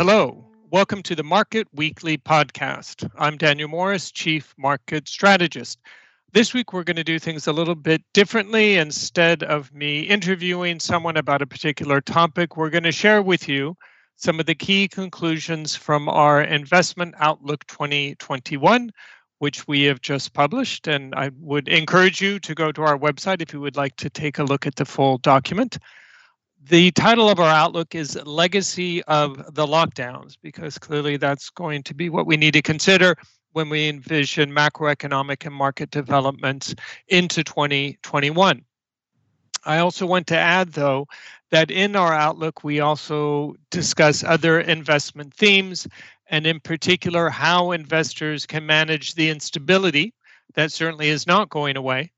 Hello, welcome to the Market Weekly podcast. I'm Daniel Morris, Chief Market Strategist. This week, we're going to do things a little bit differently. Instead of me interviewing someone about a particular topic, we're going to share with you some of the key conclusions from our Investment Outlook 2021, which we have just published. And I would encourage you to go to our website if you would like to take a look at the full document. The title of our outlook is Legacy of the Lockdowns, because clearly that's going to be what we need to consider when we envision macroeconomic and market developments into 2021. I also want to add, though, that in our outlook, we also discuss other investment themes, and in particular, how investors can manage the instability that certainly is not going away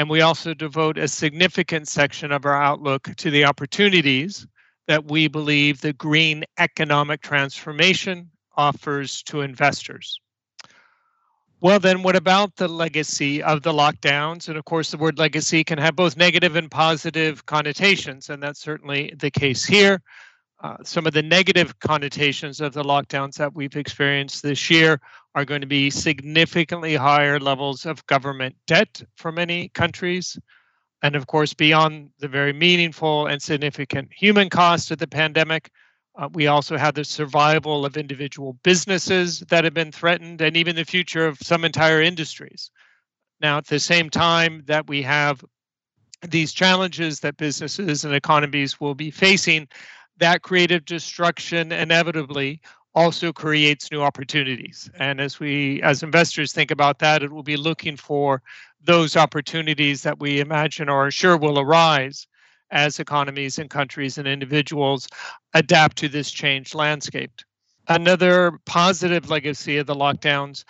and we also devote a significant section of our outlook to the opportunities that we believe the green economic transformation offers to investors. Well, then, what about the legacy of the lockdowns? And of course, the word legacy can have both negative and positive connotations, and that's certainly the case here. Uh, some of the negative connotations of the lockdowns that we've experienced this year are going to be significantly higher levels of government debt for many countries. And of course, beyond the very meaningful and significant human cost of the pandemic, uh, we also have the survival of individual businesses that have been threatened and even the future of some entire industries. Now, at the same time that we have these challenges that businesses and economies will be facing, that creative destruction inevitably also creates new opportunities. And as we, as investors, think about that, it will be looking for those opportunities that we imagine or sure will arise as economies and countries and individuals adapt to this changed landscape. Another positive legacy of the lockdowns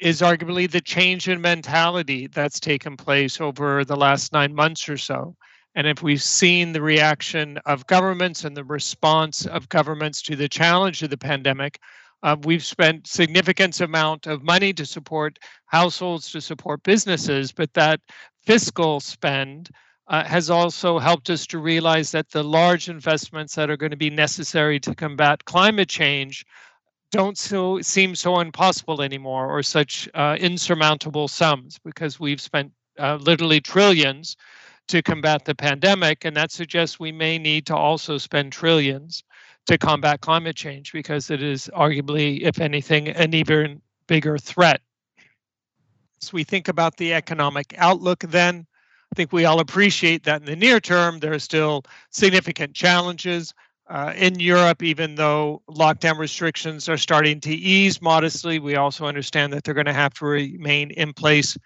is arguably the change in mentality that's taken place over the last nine months or so. And if we've seen the reaction of governments and the response of governments to the challenge of the pandemic, uh, we've spent significant amount of money to support households, to support businesses, but that fiscal spend uh, has also helped us to realize that the large investments that are going to be necessary to combat climate change don't so seem so impossible anymore or such uh, insurmountable sums because we've spent uh, literally trillions to combat the pandemic. And that suggests we may need to also spend trillions to combat climate change because it is arguably, if anything, an even bigger threat. So we think about the economic outlook then. I think we all appreciate that in the near term, there are still significant challenges. Uh, in Europe, even though lockdown restrictions are starting to ease modestly, we also understand that they're going to have to remain in place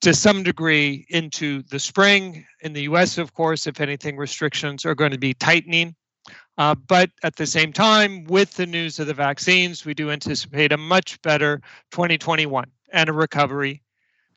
to some degree into the spring. In the US, of course, if anything, restrictions are going to be tightening. Uh, but at the same time, with the news of the vaccines, we do anticipate a much better 2021 and a recovery.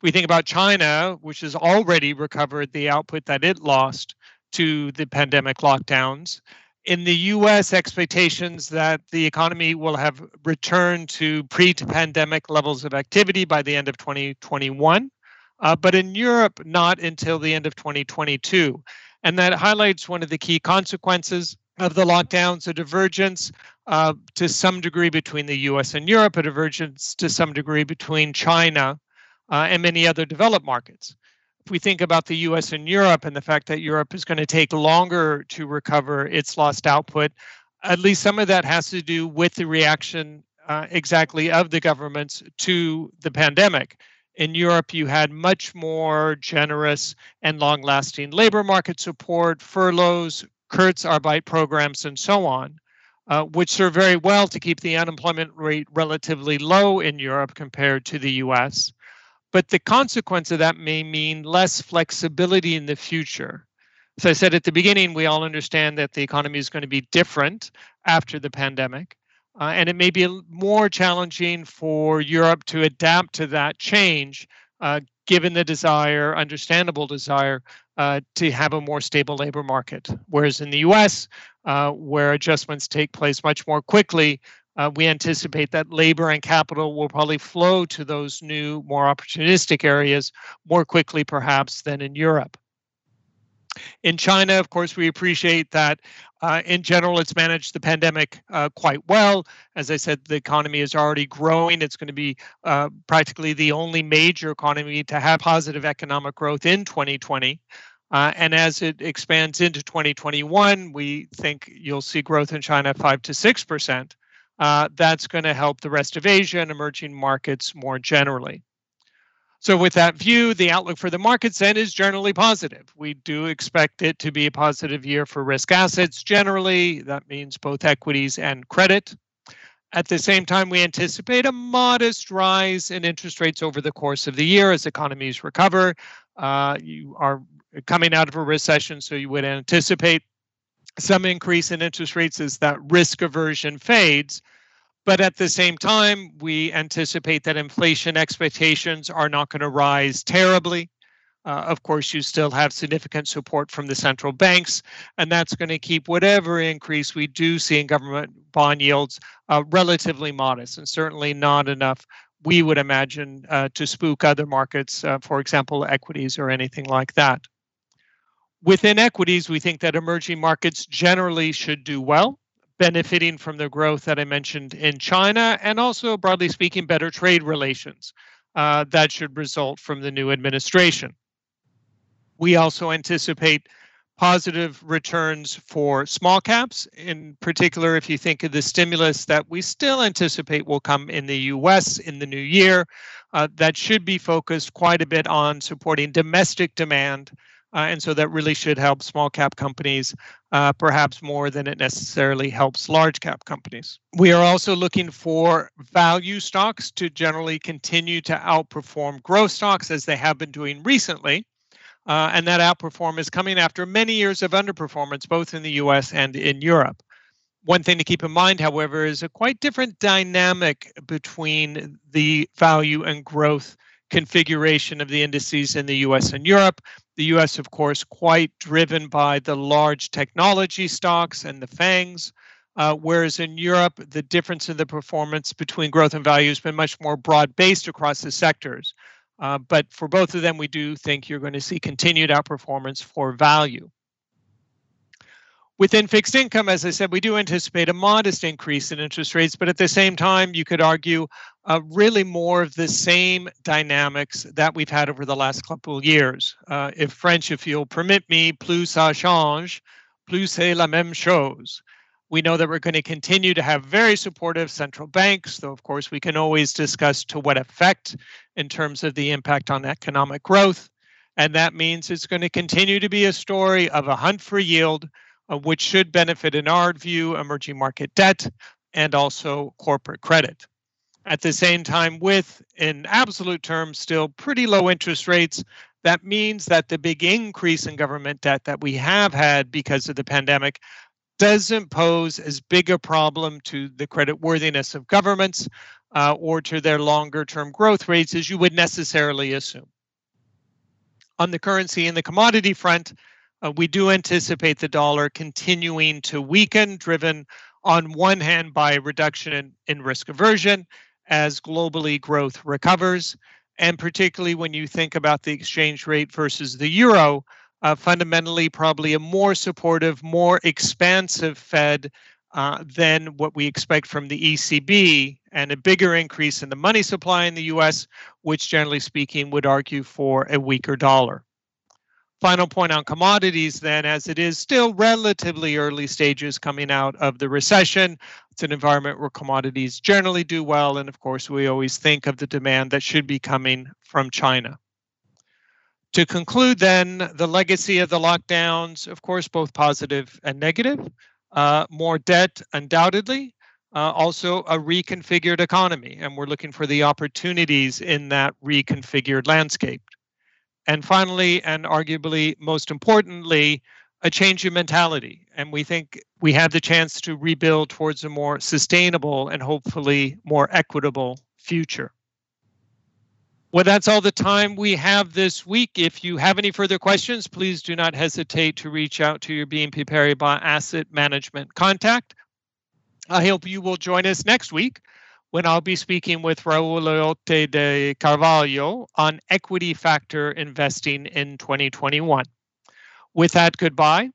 We think about China, which has already recovered the output that it lost to the pandemic lockdowns. In the US, expectations that the economy will have returned to pre pandemic levels of activity by the end of 2021 uh, but in Europe, not until the end of 2022. And that highlights one of the key consequences of the lockdowns, a divergence uh, to some degree between the US and Europe, a divergence to some degree between China uh, and many other developed markets. If we think about the US and Europe and the fact that Europe is going to take longer to recover its lost output, at least some of that has to do with the reaction uh, exactly of the governments to the pandemic in Europe, you had much more generous and long lasting labor market support, furloughs, Kurzarbeit programs, and so on, uh, which serve very well to keep the unemployment rate relatively low in Europe compared to the US. But the consequence of that may mean less flexibility in the future. As I said at the beginning, we all understand that the economy is going to be different after the pandemic. Uh, and it may be more challenging for Europe to adapt to that change, uh, given the desire, understandable desire, uh, to have a more stable labor market. Whereas in the US, uh, where adjustments take place much more quickly, uh, we anticipate that labor and capital will probably flow to those new, more opportunistic areas more quickly, perhaps, than in Europe. In China, of course, we appreciate that uh, in general, it's managed the pandemic uh, quite well. As I said, the economy is already growing. It's going to be uh, practically the only major economy to have positive economic growth in 2020. Uh, and as it expands into 2021, we think you'll see growth in China 5 to 6%. Uh, that's going to help the rest of Asia and emerging markets more generally. So, with that view, the outlook for the markets then is generally positive. We do expect it to be a positive year for risk assets generally. That means both equities and credit. At the same time, we anticipate a modest rise in interest rates over the course of the year as economies recover. Uh, you are coming out of a recession, so you would anticipate some increase in interest rates as that risk aversion fades. But at the same time, we anticipate that inflation expectations are not going to rise terribly. Uh, of course, you still have significant support from the central banks, and that's going to keep whatever increase we do see in government bond yields uh, relatively modest and certainly not enough, we would imagine, uh, to spook other markets, uh, for example, equities or anything like that. Within equities, we think that emerging markets generally should do well benefiting from the growth that I mentioned in China and also, broadly speaking, better trade relations uh, that should result from the new administration. We also anticipate positive returns for small caps, in particular, if you think of the stimulus that we still anticipate will come in the US in the new year. Uh, that should be focused quite a bit on supporting domestic demand uh, and so that really should help small cap companies uh, perhaps more than it necessarily helps large cap companies. We are also looking for value stocks to generally continue to outperform growth stocks as they have been doing recently. Uh, and that outperform is coming after many years of underperformance, both in the US and in Europe. One thing to keep in mind, however, is a quite different dynamic between the value and growth configuration of the indices in the US and Europe. The US, of course, quite driven by the large technology stocks and the FANGs. Uh, whereas in Europe, the difference in the performance between growth and value has been much more broad based across the sectors. Uh, but for both of them, we do think you're going to see continued outperformance for value. Within fixed income, as I said, we do anticipate a modest increase in interest rates, but at the same time, you could argue uh, really more of the same dynamics that we've had over the last couple of years. Uh, if French, if you'll permit me, plus ça change, plus c'est la même chose. We know that we're going to continue to have very supportive central banks, though, of course, we can always discuss to what effect in terms of the impact on economic growth. And that means it's going to continue to be a story of a hunt for yield uh, which should benefit, in our view, emerging market debt and also corporate credit. At the same time, with in absolute terms still pretty low interest rates, that means that the big increase in government debt that we have had because of the pandemic doesn't pose as big a problem to the credit worthiness of governments uh, or to their longer term growth rates as you would necessarily assume. On the currency and the commodity front, uh, we do anticipate the dollar continuing to weaken, driven on one hand by reduction in, in risk aversion as globally growth recovers. And particularly when you think about the exchange rate versus the euro, uh, fundamentally, probably a more supportive, more expansive Fed uh, than what we expect from the ECB, and a bigger increase in the money supply in the US, which generally speaking would argue for a weaker dollar. Final point on commodities, then, as it is still relatively early stages coming out of the recession, it's an environment where commodities generally do well. And of course, we always think of the demand that should be coming from China. To conclude, then, the legacy of the lockdowns, of course, both positive and negative. Uh, more debt, undoubtedly. Uh, also, a reconfigured economy, and we're looking for the opportunities in that reconfigured landscape. And finally, and arguably most importantly, a change in mentality. And we think we have the chance to rebuild towards a more sustainable and hopefully more equitable future. Well, that's all the time we have this week. If you have any further questions, please do not hesitate to reach out to your BNP Paribas Asset Management contact. I hope you will join us next week when I'll be speaking with Raul Leote de Carvalho on equity factor investing in 2021. With that, goodbye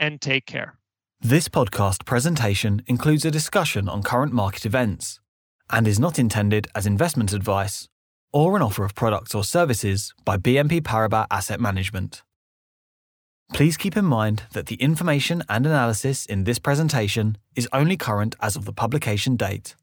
and take care. This podcast presentation includes a discussion on current market events and is not intended as investment advice or an offer of products or services by BNP Paribas Asset Management. Please keep in mind that the information and analysis in this presentation is only current as of the publication date.